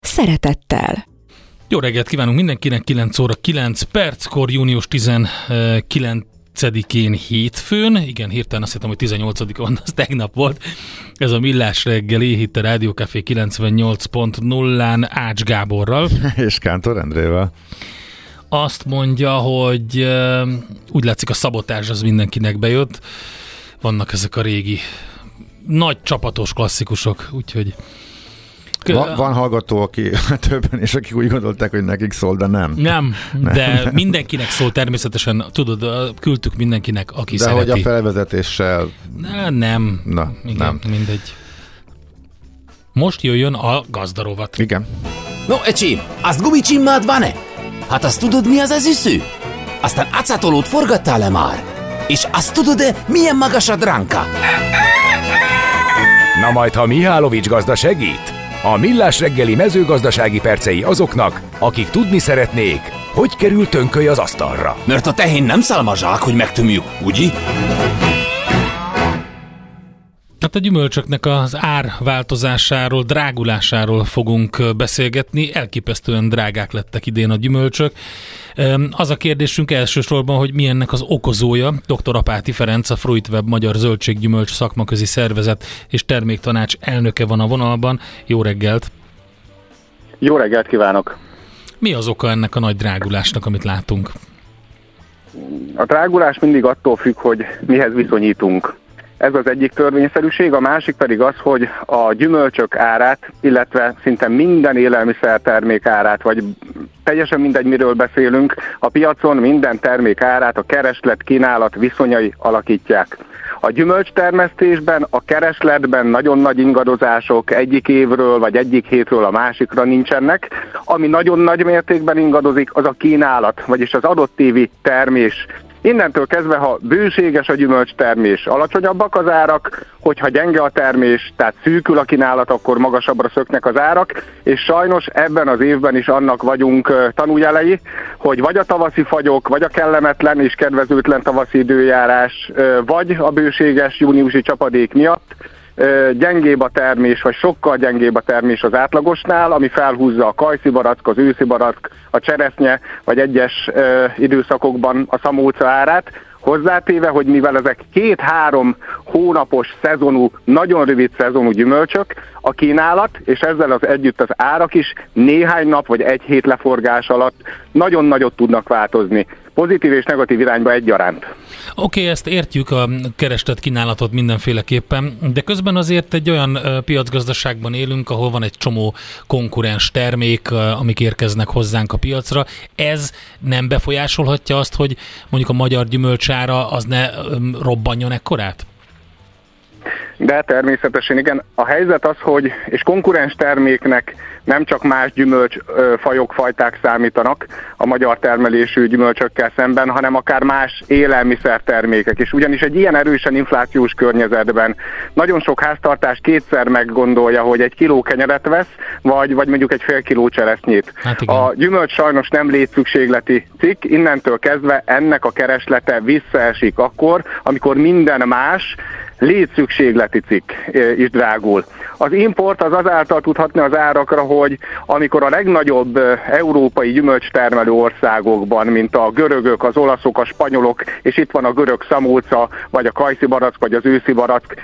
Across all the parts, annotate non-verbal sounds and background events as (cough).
szeretettel. Jó reggelt kívánunk mindenkinek, 9 óra 9 perckor, június 19 én hétfőn, igen, hirtelen azt hittem, hogy 18 van, az tegnap volt. Ez a Millás reggeli, itt a Rádió Café 98.0-án Ács Gáborral. (laughs) És Kántor Endrével. Azt mondja, hogy úgy látszik a szabotás az mindenkinek bejött. Vannak ezek a régi nagy csapatos klasszikusok, úgyhogy van, van hallgató, aki (laughs) többen, és akik úgy gondolták, hogy nekik szól, de nem. Nem, nem. de mindenkinek szól természetesen, tudod, küldtük mindenkinek, aki de szereti. De hogy a felvezetéssel... Ne, nem. Na, Igen, nem. mindegy. Most jöjjön a gazdarovat. Igen. No, ecsi, azt gumicsimmád van-e? Hát azt tudod, mi az az üsző? Aztán acatolót forgattál-e már? És azt tudod-e, milyen magas a dránka? Na majd, ha Mihálovics gazda segít? A Millás reggeli mezőgazdasági percei azoknak, akik tudni szeretnék, hogy kerül tönköly az asztalra. Mert a tehén nem szalmazsák, hogy megtömjük, ugye? Hát a gyümölcsöknek az ár változásáról, drágulásáról fogunk beszélgetni. Elképesztően drágák lettek idén a gyümölcsök. Az a kérdésünk elsősorban, hogy mi ennek az okozója. Dr. Apáti Ferenc, a Fruitweb Magyar Zöldséggyümölcs Szakmaközi Szervezet és Terméktanács elnöke van a vonalban. Jó reggelt! Jó reggelt kívánok! Mi az oka ennek a nagy drágulásnak, amit látunk? A drágulás mindig attól függ, hogy mihez viszonyítunk. Ez az egyik törvényszerűség, a másik pedig az, hogy a gyümölcsök árát, illetve szinte minden élelmiszertermék árát, vagy teljesen mindegy, miről beszélünk, a piacon minden termék árát a kereslet kínálat viszonyai alakítják. A gyümölcstermesztésben, a keresletben nagyon nagy ingadozások egyik évről vagy egyik hétről a másikra nincsenek. Ami nagyon nagy mértékben ingadozik, az a kínálat, vagyis az adott évi termés Innentől kezdve, ha bőséges a gyümölcstermés, alacsonyabbak az árak, hogyha gyenge a termés, tehát szűkül a kínálat, akkor magasabbra szöknek az árak, és sajnos ebben az évben is annak vagyunk tanújelei, hogy vagy a tavaszi fagyok, vagy a kellemetlen és kedvezőtlen tavaszi időjárás, vagy a bőséges júniusi csapadék miatt gyengébb a termés, vagy sokkal gyengébb a termés az átlagosnál, ami felhúzza a kajszi barack, az őszi barack, a cseresznye, vagy egyes időszakokban a szamóca árát, hozzátéve, hogy mivel ezek két-három hónapos szezonú, nagyon rövid szezonú gyümölcsök, a kínálat, és ezzel az együtt az árak is néhány nap vagy egy hét leforgás alatt nagyon nagyot tudnak változni pozitív és negatív irányba egyaránt. Oké, okay, ezt értjük a kerestet kínálatot mindenféleképpen, de közben azért egy olyan piacgazdaságban élünk, ahol van egy csomó konkurens termék, amik érkeznek hozzánk a piacra. Ez nem befolyásolhatja azt, hogy mondjuk a magyar gyümölcsára az ne robbanjon ekkorát? De természetesen igen. A helyzet az, hogy és konkurens terméknek nem csak más gyümölcsfajok, fajták számítanak a magyar termelésű gyümölcsökkel szemben, hanem akár más élelmiszertermékek is. Ugyanis egy ilyen erősen inflációs környezetben nagyon sok háztartás kétszer meggondolja, hogy egy kiló kenyeret vesz, vagy, vagy mondjuk egy fél kiló cseresznyét. Hát a gyümölcs sajnos nem létszükségleti cikk, innentől kezdve ennek a kereslete visszaesik akkor, amikor minden más létszükségleti cikk is drágul. Az import az azáltal tudhatni az árakra, hogy amikor a legnagyobb európai gyümölcstermelő országokban, mint a görögök, az olaszok, a spanyolok, és itt van a görög szamóca, vagy a kajszi barack, vagy az őszi barack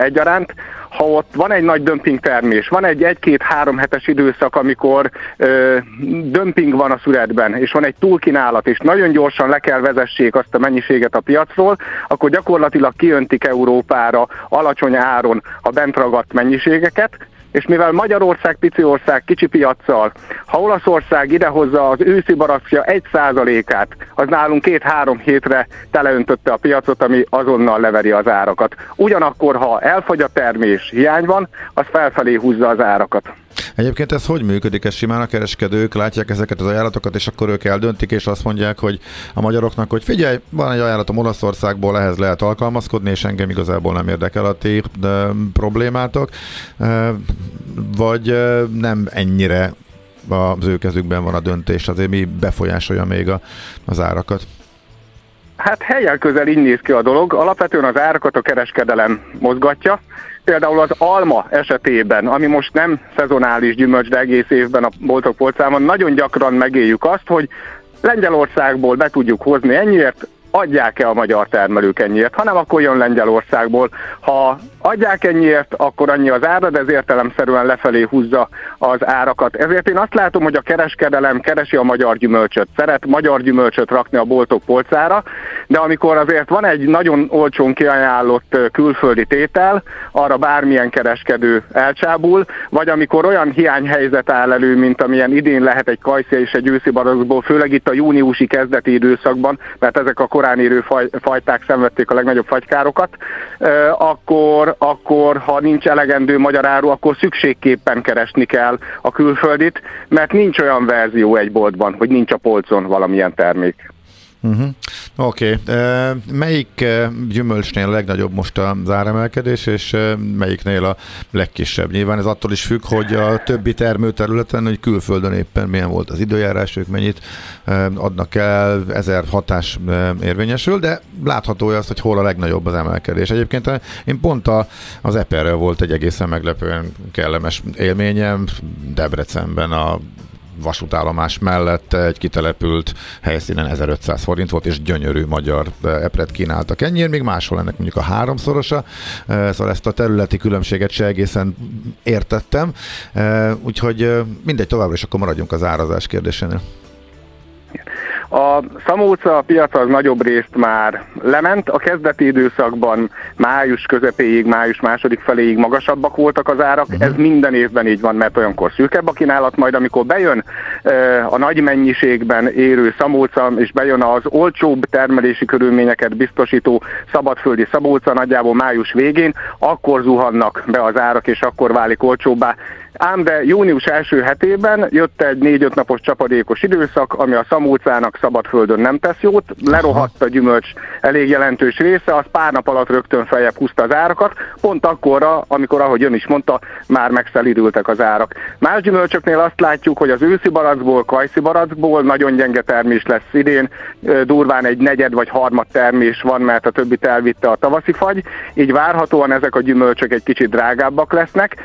egyaránt, ha ott van egy nagy dömping termés, van egy egy-két-három hetes időszak, amikor ö, dömping van a szüretben, és van egy túlkínálat, és nagyon gyorsan le kell vezessék azt a mennyiséget a piacról, akkor gyakorlatilag kiöntik Európára alacsony áron a bent ragadt mennyiségeket, és mivel Magyarország pici ország, kicsi piaccal, ha Olaszország idehozza az őszi barackja egy százalékát, az nálunk két-három hétre teleöntötte a piacot, ami azonnal leveri az árakat. Ugyanakkor, ha elfogy a termés, hiány van, az felfelé húzza az árakat. Egyébként ez hogy működik? Ez simán a kereskedők látják ezeket az ajánlatokat, és akkor ők eldöntik, és azt mondják, hogy a magyaroknak, hogy figyelj, van egy ajánlatom Olaszországból, ehhez lehet alkalmazkodni, és engem igazából nem érdekel a ti problémátok, vagy nem ennyire az ő kezükben van a döntés, azért mi befolyásolja még a, az árakat? Hát helyen közel így néz ki a dolog. Alapvetően az árakat a kereskedelem mozgatja. Például az alma esetében, ami most nem szezonális gyümölcs, de egész évben a boltok polcában, nagyon gyakran megéljük azt, hogy Lengyelországból be tudjuk hozni ennyiért, adják-e a magyar termelők ennyiért, hanem akkor jön Lengyelországból. Ha adják ennyiért, akkor annyi az ára, de ez értelemszerűen lefelé húzza az árakat. Ezért én azt látom, hogy a kereskedelem keresi a magyar gyümölcsöt, szeret magyar gyümölcsöt rakni a boltok polcára, de amikor azért van egy nagyon olcsón kiajánlott külföldi tétel, arra bármilyen kereskedő elcsábul, vagy amikor olyan hiányhelyzet áll elő, mint amilyen idén lehet egy kajszia és egy őszi főleg itt a júniusi kezdeti időszakban, mert ezek a korán érő faj, fajták szenvedték a legnagyobb fagykárokat, akkor, akkor ha nincs elegendő magyar áru, akkor szükségképpen keresni kell a külföldit, mert nincs olyan verzió egy boltban, hogy nincs a polcon valamilyen termék. Uh-huh. Oké. Okay. Melyik gyümölcsnél a legnagyobb most az áremelkedés, és melyiknél a legkisebb? Nyilván ez attól is függ, hogy a többi termőterületen, hogy külföldön éppen milyen volt az időjárás, ők mennyit adnak el, ezer hatás érvényesül, de látható az, hogy hol a legnagyobb az emelkedés. Egyébként én pont a, az Eperrel volt egy egészen meglepően kellemes élményem, Debrecenben a vasútállomás mellett egy kitelepült helyszínen 1500 forint volt, és gyönyörű magyar epret kínáltak. Ennyiért még máshol ennek mondjuk a háromszorosa, e, szóval ezt a területi különbséget se egészen értettem, e, úgyhogy e, mindegy, továbbra is akkor maradjunk az árazás kérdésénél. A szamóca piac az nagyobb részt már lement, a kezdeti időszakban május közepéig, május második feléig magasabbak voltak az árak, uh-huh. ez minden évben így van, mert olyankor szűkebb a kínálat, majd amikor bejön a nagy mennyiségben érő szamóca, és bejön az olcsóbb termelési körülményeket biztosító szabadföldi szabóca nagyjából május végén, akkor zuhannak be az árak, és akkor válik olcsóbbá. Ám de június első hetében jött egy négy-öt napos csapadékos időszak, ami a szamúcának szabadföldön nem tesz jót, lerohadt a gyümölcs elég jelentős része, az pár nap alatt rögtön feljebb húzta az árakat, pont akkorra, amikor, ahogy ön is mondta, már megszelidültek az árak. Más gyümölcsöknél azt látjuk, hogy az őszi barackból, kajszi barackból nagyon gyenge termés lesz idén, durván egy negyed vagy harmad termés van, mert a többit elvitte a tavaszi fagy, így várhatóan ezek a gyümölcsök egy kicsit drágábbak lesznek,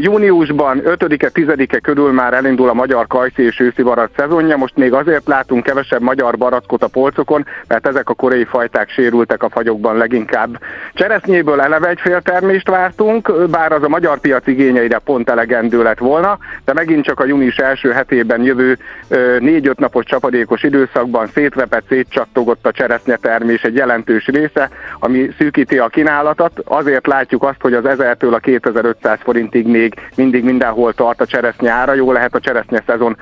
Júniusban 5-e, 10-e körül már elindul a magyar kajszi és őszi barack szezonja, most még azért látunk kevesebb magyar barackot a polcokon, mert ezek a korai fajták sérültek a fagyokban leginkább. Cseresznyéből eleve egy fél termést vártunk, bár az a magyar piac igényeire pont elegendő lett volna, de megint csak a június első hetében jövő 4-5 napos csapadékos időszakban szétrepett, szétcsattogott a cseresznye termés egy jelentős része, ami szűkíti a kínálatot. Azért látjuk azt, hogy az 1000-től a 2500 forintig még mindig mindenhol tart a cseresznye ára, jó lehet a cseresznye szezon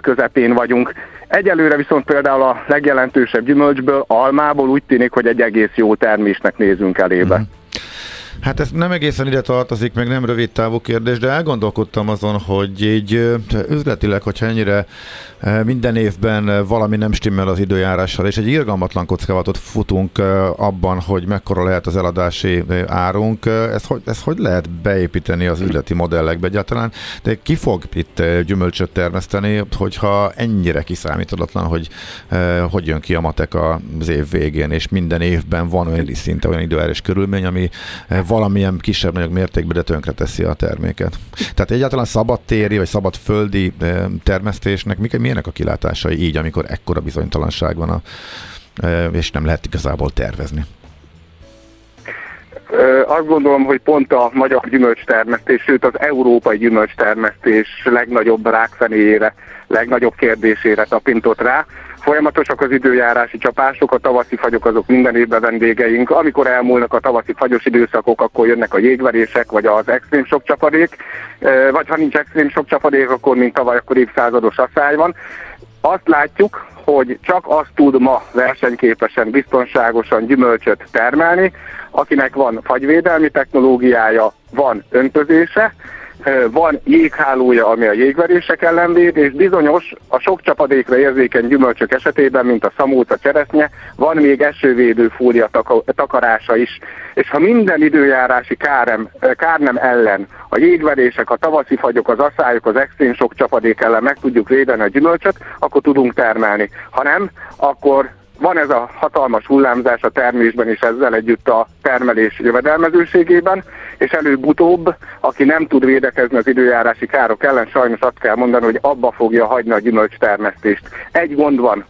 közepén vagyunk. Egyelőre viszont például a legjelentősebb gyümölcsből, almából úgy tűnik, hogy egy egész jó termésnek nézünk elébe. Mm. Hát ez nem egészen ide tartozik, meg nem rövid távú kérdés, de elgondolkodtam azon, hogy így üzletileg, hogyha ennyire minden évben valami nem stimmel az időjárással, és egy irgalmatlan kockávatot futunk abban, hogy mekkora lehet az eladási árunk, ezt hogy, ezt hogy lehet beépíteni az üzleti modellekbe egyáltalán, de ki fog itt gyümölcsöt termeszteni, hogyha ennyire kiszámítatlan, hogy hogy jön ki a matek az év végén, és minden évben van olyan szinte olyan időjárás körülmény, ami valamilyen kisebb-nagyobb mértékben de tönkre teszi a terméket. Tehát egyáltalán szabad téri vagy szabad földi eh, termesztésnek mik, milyenek a kilátásai így, amikor ekkora bizonytalanság van, a, eh, és nem lehet igazából tervezni? Azt gondolom, hogy pont a magyar gyümölcstermesztés, sőt az európai gyümölcstermesztés legnagyobb rákfenéjére, legnagyobb kérdésére tapintott rá. Folyamatosak az időjárási csapások, a tavaszi fagyok azok minden évben vendégeink. Amikor elmúlnak a tavaszi fagyos időszakok, akkor jönnek a jégverések, vagy az extrém sok csapadék, vagy ha nincs extrém sok csapadék, akkor mint tavaly, akkor évszázados asszály van. Azt látjuk, hogy csak azt tud ma versenyképesen, biztonságosan gyümölcsöt termelni, akinek van fagyvédelmi technológiája, van öntözése, van jéghálója, ami a jégverések ellen véd, és bizonyos a sok csapadékra érzékeny gyümölcsök esetében, mint a szamóca cseresznye, van még esővédő fólia takarása is. És ha minden időjárási kárem, kárnem ellen, a jégverések, a tavaszi fagyok, az asszályok, az extrém sok csapadék ellen meg tudjuk védeni a gyümölcsöt, akkor tudunk termelni. Ha nem, akkor van ez a hatalmas hullámzás a termésben és ezzel együtt a termelés jövedelmezőségében, és előbb-utóbb, aki nem tud védekezni az időjárási károk ellen, sajnos azt kell mondani, hogy abba fogja hagyni a gyümölcs termesztést. Egy gond van,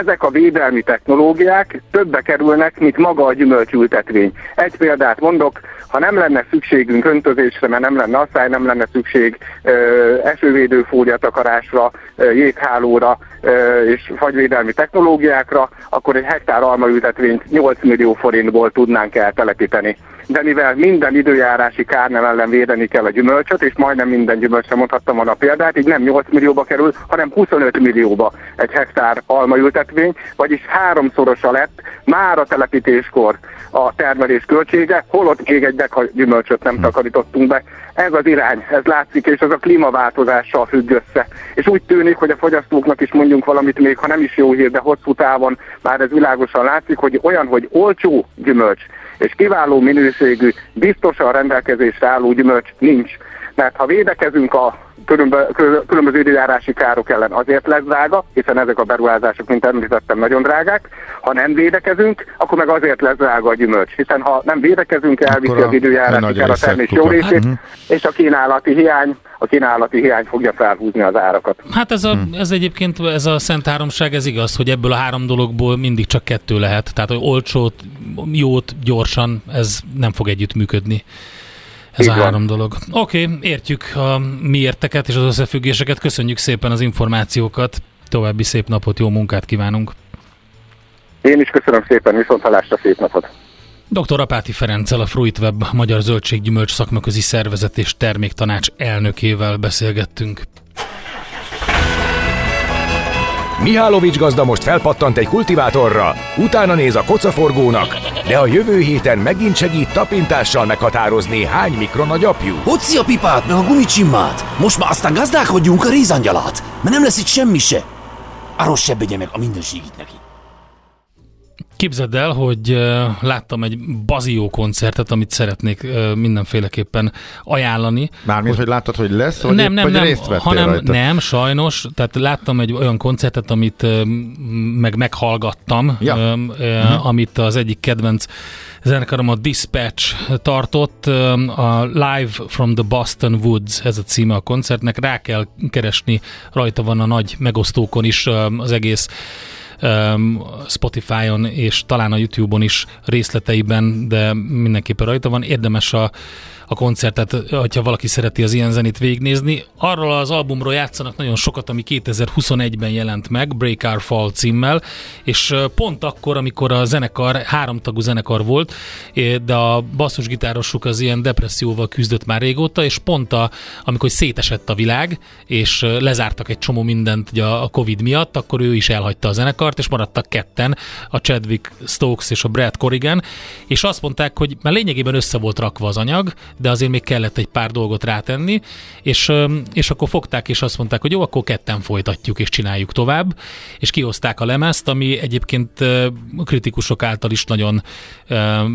ezek a védelmi technológiák többe kerülnek, mint maga a gyümölcsültetvény. Egy példát mondok, ha nem lenne szükségünk öntözésre, mert nem lenne asszály, nem lenne szükség ö, esővédő fóliatakarásra, ö, jéghálóra ö, és fagyvédelmi technológiákra, akkor egy hektár almaültetvényt 8 millió forintból tudnánk eltelepíteni de mivel minden időjárási kárnem ellen védeni kell a gyümölcsöt, és majdnem minden gyümölcsre mondhattam volna a példát, így nem 8 millióba kerül, hanem 25 millióba egy hektár almaültetvény, vagyis háromszorosa lett már a telepítéskor a termelés költsége, holott még egy dekha gyümölcsöt nem hm. takarítottunk be. Ez az irány, ez látszik, és ez a klímaváltozással függ össze. És úgy tűnik, hogy a fogyasztóknak is mondjunk valamit, még ha nem is jó hír, de hosszú távon már ez világosan látszik, hogy olyan, hogy olcsó gyümölcs, és kiváló minőségű, biztosan rendelkezésre álló gyümölcs nincs. Mert ha védekezünk a különböző időjárási károk ellen azért lesz drága, hiszen ezek a beruházások, mint említettem, nagyon drágák. Ha nem védekezünk, akkor meg azért lesz drága a gyümölcs, hiszen ha nem védekezünk, elviszi az időjárási kár a termés jó részét, hát, és a kínálati hiány a kínálati hiány fogja felhúzni az árakat. Hát ez, a, hm. ez egyébként, ez a szent háromság, ez igaz, hogy ebből a három dologból mindig csak kettő lehet. Tehát, hogy olcsót, jót, gyorsan, ez nem fog együtt működni. Ez Így a van. három dolog. Oké, okay, értjük a miérteket és az összefüggéseket. Köszönjük szépen az információkat. További szép napot, jó munkát kívánunk. Én is köszönöm szépen, viszont halásra szép napot. Dr. Apáti Ferenccel a Fruitweb Magyar Zöldséggyümölcs Szakmaközi Szervezet és Terméktanács elnökével beszélgettünk. Mihálovics gazda most felpattant egy kultivátorra, utána néz a kocaforgónak, de a jövő héten megint segít tapintással meghatározni, hány mikron a gyapjú. Hoci a pipát, meg a gumicsimmát! Most már aztán gazdálkodjunk a rézangyalát, mert nem lesz itt semmi se. Arról se meg a mindenségit neki. Képzeld el, hogy láttam egy Bazió koncertet, amit szeretnék mindenféleképpen ajánlani. Mármint, hogy, hogy láttad, hogy lesz, vagy, nem, nem, nem, részt hanem rajta? nem, sajnos. Tehát láttam egy olyan koncertet, amit meg meghallgattam, ja. uh-huh. amit az egyik kedvenc zenekarom a Dispatch tartott, a Live from the Boston Woods, ez a címe a koncertnek, rá kell keresni, rajta van a nagy megosztókon is az egész Spotify-on és talán a YouTube-on is részleteiben, de mindenképpen rajta van. Érdemes a a koncertet, hogyha valaki szereti az ilyen zenét végignézni. Arról az albumról játszanak nagyon sokat, ami 2021-ben jelent meg, Break Our Fall címmel, és pont akkor, amikor a zenekar, háromtagú zenekar volt, de a basszusgitárosuk az ilyen depresszióval küzdött már régóta, és pont a, amikor szétesett a világ, és lezártak egy csomó mindent ugye a Covid miatt, akkor ő is elhagyta a zenekart, és maradtak ketten, a Chadwick Stokes és a Brad Corrigan, és azt mondták, hogy már lényegében össze volt rakva az anyag, de azért még kellett egy pár dolgot rátenni, és, és akkor fogták és azt mondták, hogy jó, akkor ketten folytatjuk és csináljuk tovább, és kihozták a lemezt, ami egyébként kritikusok által is nagyon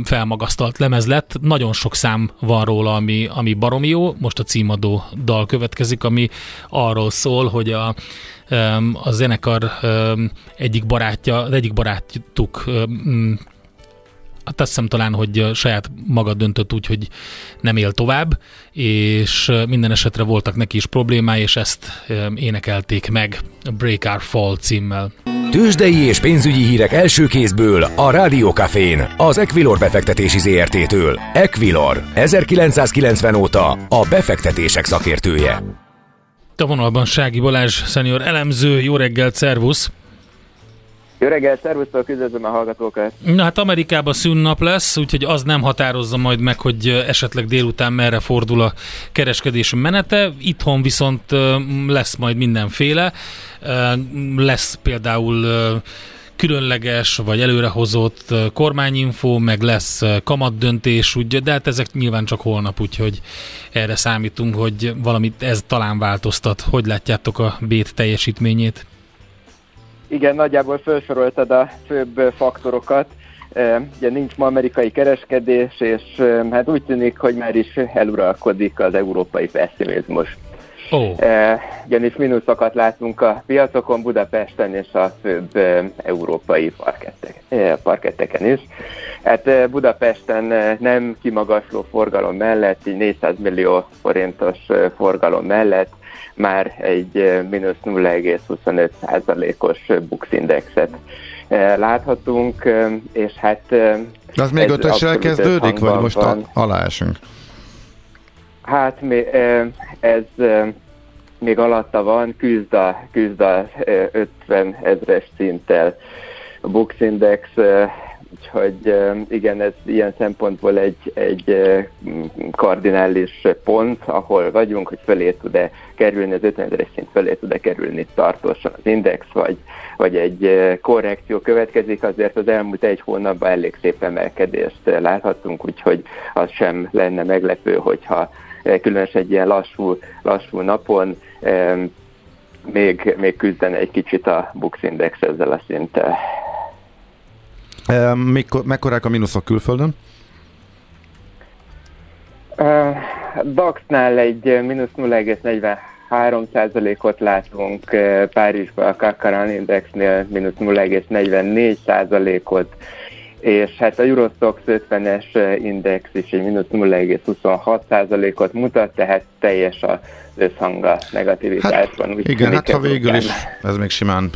felmagasztalt lemez lett. Nagyon sok szám van róla, ami, ami baromi jó. Most a címadó dal következik, ami arról szól, hogy a a zenekar egyik barátja, az egyik barátuk hát azt hiszem talán, hogy saját maga döntött úgy, hogy nem él tovább, és minden esetre voltak neki is problémái, és ezt énekelték meg Break Our Fall címmel. Tőzsdei és pénzügyi hírek első kézből a Rádiókafén, az Equilor befektetési ZRT-től. Equilor, 1990 óta a befektetések szakértője. A vonalban Sági Balázs, szenior elemző, jó reggelt, szervusz! Jó reggel, szervusztok, üdvözlöm a hallgatókat! Na hát Amerikában szünnap lesz, úgyhogy az nem határozza majd meg, hogy esetleg délután merre fordul a kereskedés menete. Itthon viszont lesz majd mindenféle. Lesz például különleges vagy előrehozott kormányinfó, meg lesz kamatdöntés, úgy, de hát ezek nyilván csak holnap, úgyhogy erre számítunk, hogy valamit ez talán változtat. Hogy látjátok a bét teljesítményét? Igen, nagyjából felsoroltad a főbb faktorokat. Ugye nincs ma amerikai kereskedés, és hát úgy tűnik, hogy már is eluralkodik az európai pessimizmus. Oh. Ugyanis mínuszokat látunk a piacokon, Budapesten és a főbb európai parkettek, parketteken is. Hát Budapesten nem kimagasló forgalom mellett, így 400 millió forintos forgalom mellett már egy mínusz 0,25 százalékos Bux Indexet láthatunk, és hát... Az még ötössel kezdődik, vagy most van. alá esünk? Hát ez még alatta van, küzd a, küzd a 50 ezres szinttel. A Bux Index Úgyhogy igen, ez ilyen szempontból egy, egy kardinális pont, ahol vagyunk, hogy fölé tud-e kerülni, az 50 ezeres szint fölé tud-e kerülni tartósan az index, vagy, vagy egy korrekció következik, azért az elmúlt egy hónapban elég szép emelkedést láthattunk, úgyhogy az sem lenne meglepő, hogyha különösen egy ilyen lassú, lassú napon még, még küzdene egy kicsit a Bux Index ezzel a szinttel. Mikor, mekkorák a mínuszok külföldön? Uh, DAX-nál egy mínusz 0,43%-ot látunk, Párizsban a Kakaran Indexnél mínusz 0,44%-ot, és hát a Eurostox 50-es index is egy mínusz 0,26%-ot mutat, tehát teljes az összhang a negativitásban. Hát, igen, hát ha végül is ez még simán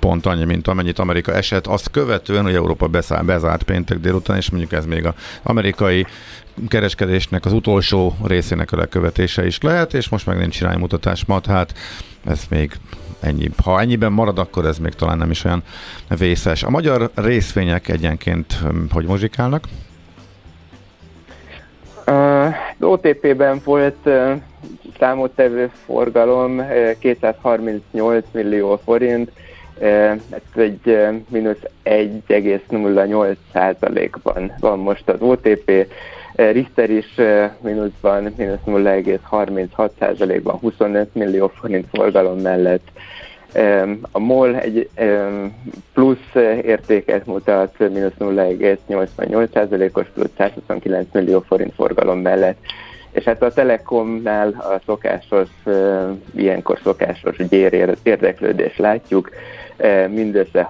pont annyi, mint amennyit Amerika esett. Azt követően, hogy Európa beszáll, bezárt péntek délután, és mondjuk ez még az amerikai kereskedésnek az utolsó részének a lekövetése is lehet, és most meg nincs iránymutatás mat, hát ez még ennyi. Ha ennyiben marad, akkor ez még talán nem is olyan vészes. A magyar részvények egyenként hm, hogy muzsikálnak? Uh, OTP-ben volt uh, számottevő forgalom, 238 millió forint, ez egy mínusz 1,08 százalékban van most az OTP, Richter is mínuszban, mínusz 0,36 százalékban 25 millió forint forgalom mellett. A MOL egy plusz értéket mutat, mínusz 0,88 százalékos plusz 129 millió forint forgalom mellett. És hát a Telekomnál a szokásos, ilyenkor szokásos gyér érdeklődés látjuk, mindössze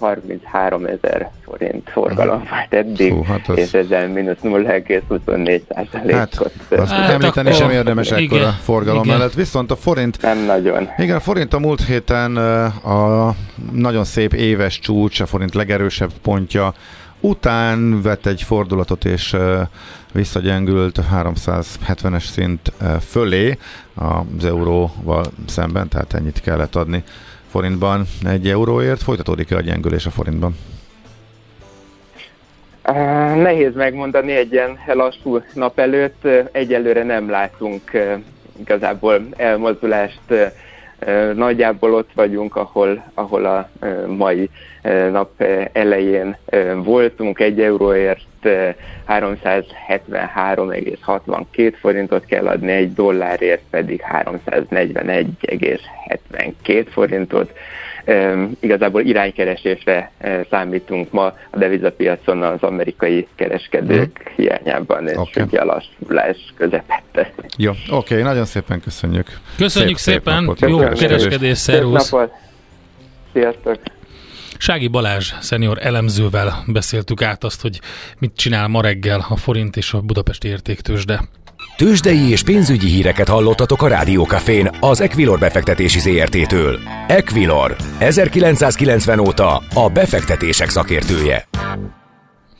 633 ezer forint forgalom volt eddig, Hú, hát az... és ezzel mínusz 0,24 százalékot. Hát, azt hát említeni akkor, sem érdemes ekkora forgalom igen. mellett, viszont a forint... Nem nagyon. Igen, a forint a múlt héten a nagyon szép éves csúcs, a forint legerősebb pontja után vett egy fordulatot, és visszagyengült 370-es szint fölé az euróval szemben, tehát ennyit kellett adni forintban egy euróért. Folytatódik-e a gyengülés a forintban? Nehéz megmondani egy ilyen lassú nap előtt. Egyelőre nem látunk igazából elmozdulást. Nagyjából ott vagyunk, ahol, ahol a mai nap elején voltunk. Egy euróért 373,62 forintot kell adni, egy dollárért pedig 341,72 forintot. Igazából iránykeresésre számítunk ma a devizapiacon az amerikai kereskedők mm. hiányában, és okay. ugye lassulás közepette. Jó, oké, okay, nagyon szépen köszönjük. Köszönjük szép, szépen, szép jó kereskedés, szervusz! Sziasztok! Sági Balázs szenior elemzővel beszéltük át azt, hogy mit csinál ma reggel a forint és a budapesti értéktősde. Tőzsdei és pénzügyi híreket hallottatok a Rádiókafén az Equilor befektetési ZRT-től. Equilor, 1990 óta a befektetések szakértője.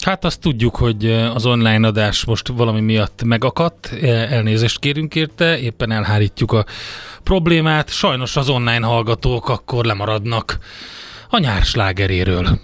Hát azt tudjuk, hogy az online adás most valami miatt megakadt, elnézést kérünk érte, éppen elhárítjuk a problémát. Sajnos az online hallgatók akkor lemaradnak a nyár slágeréről.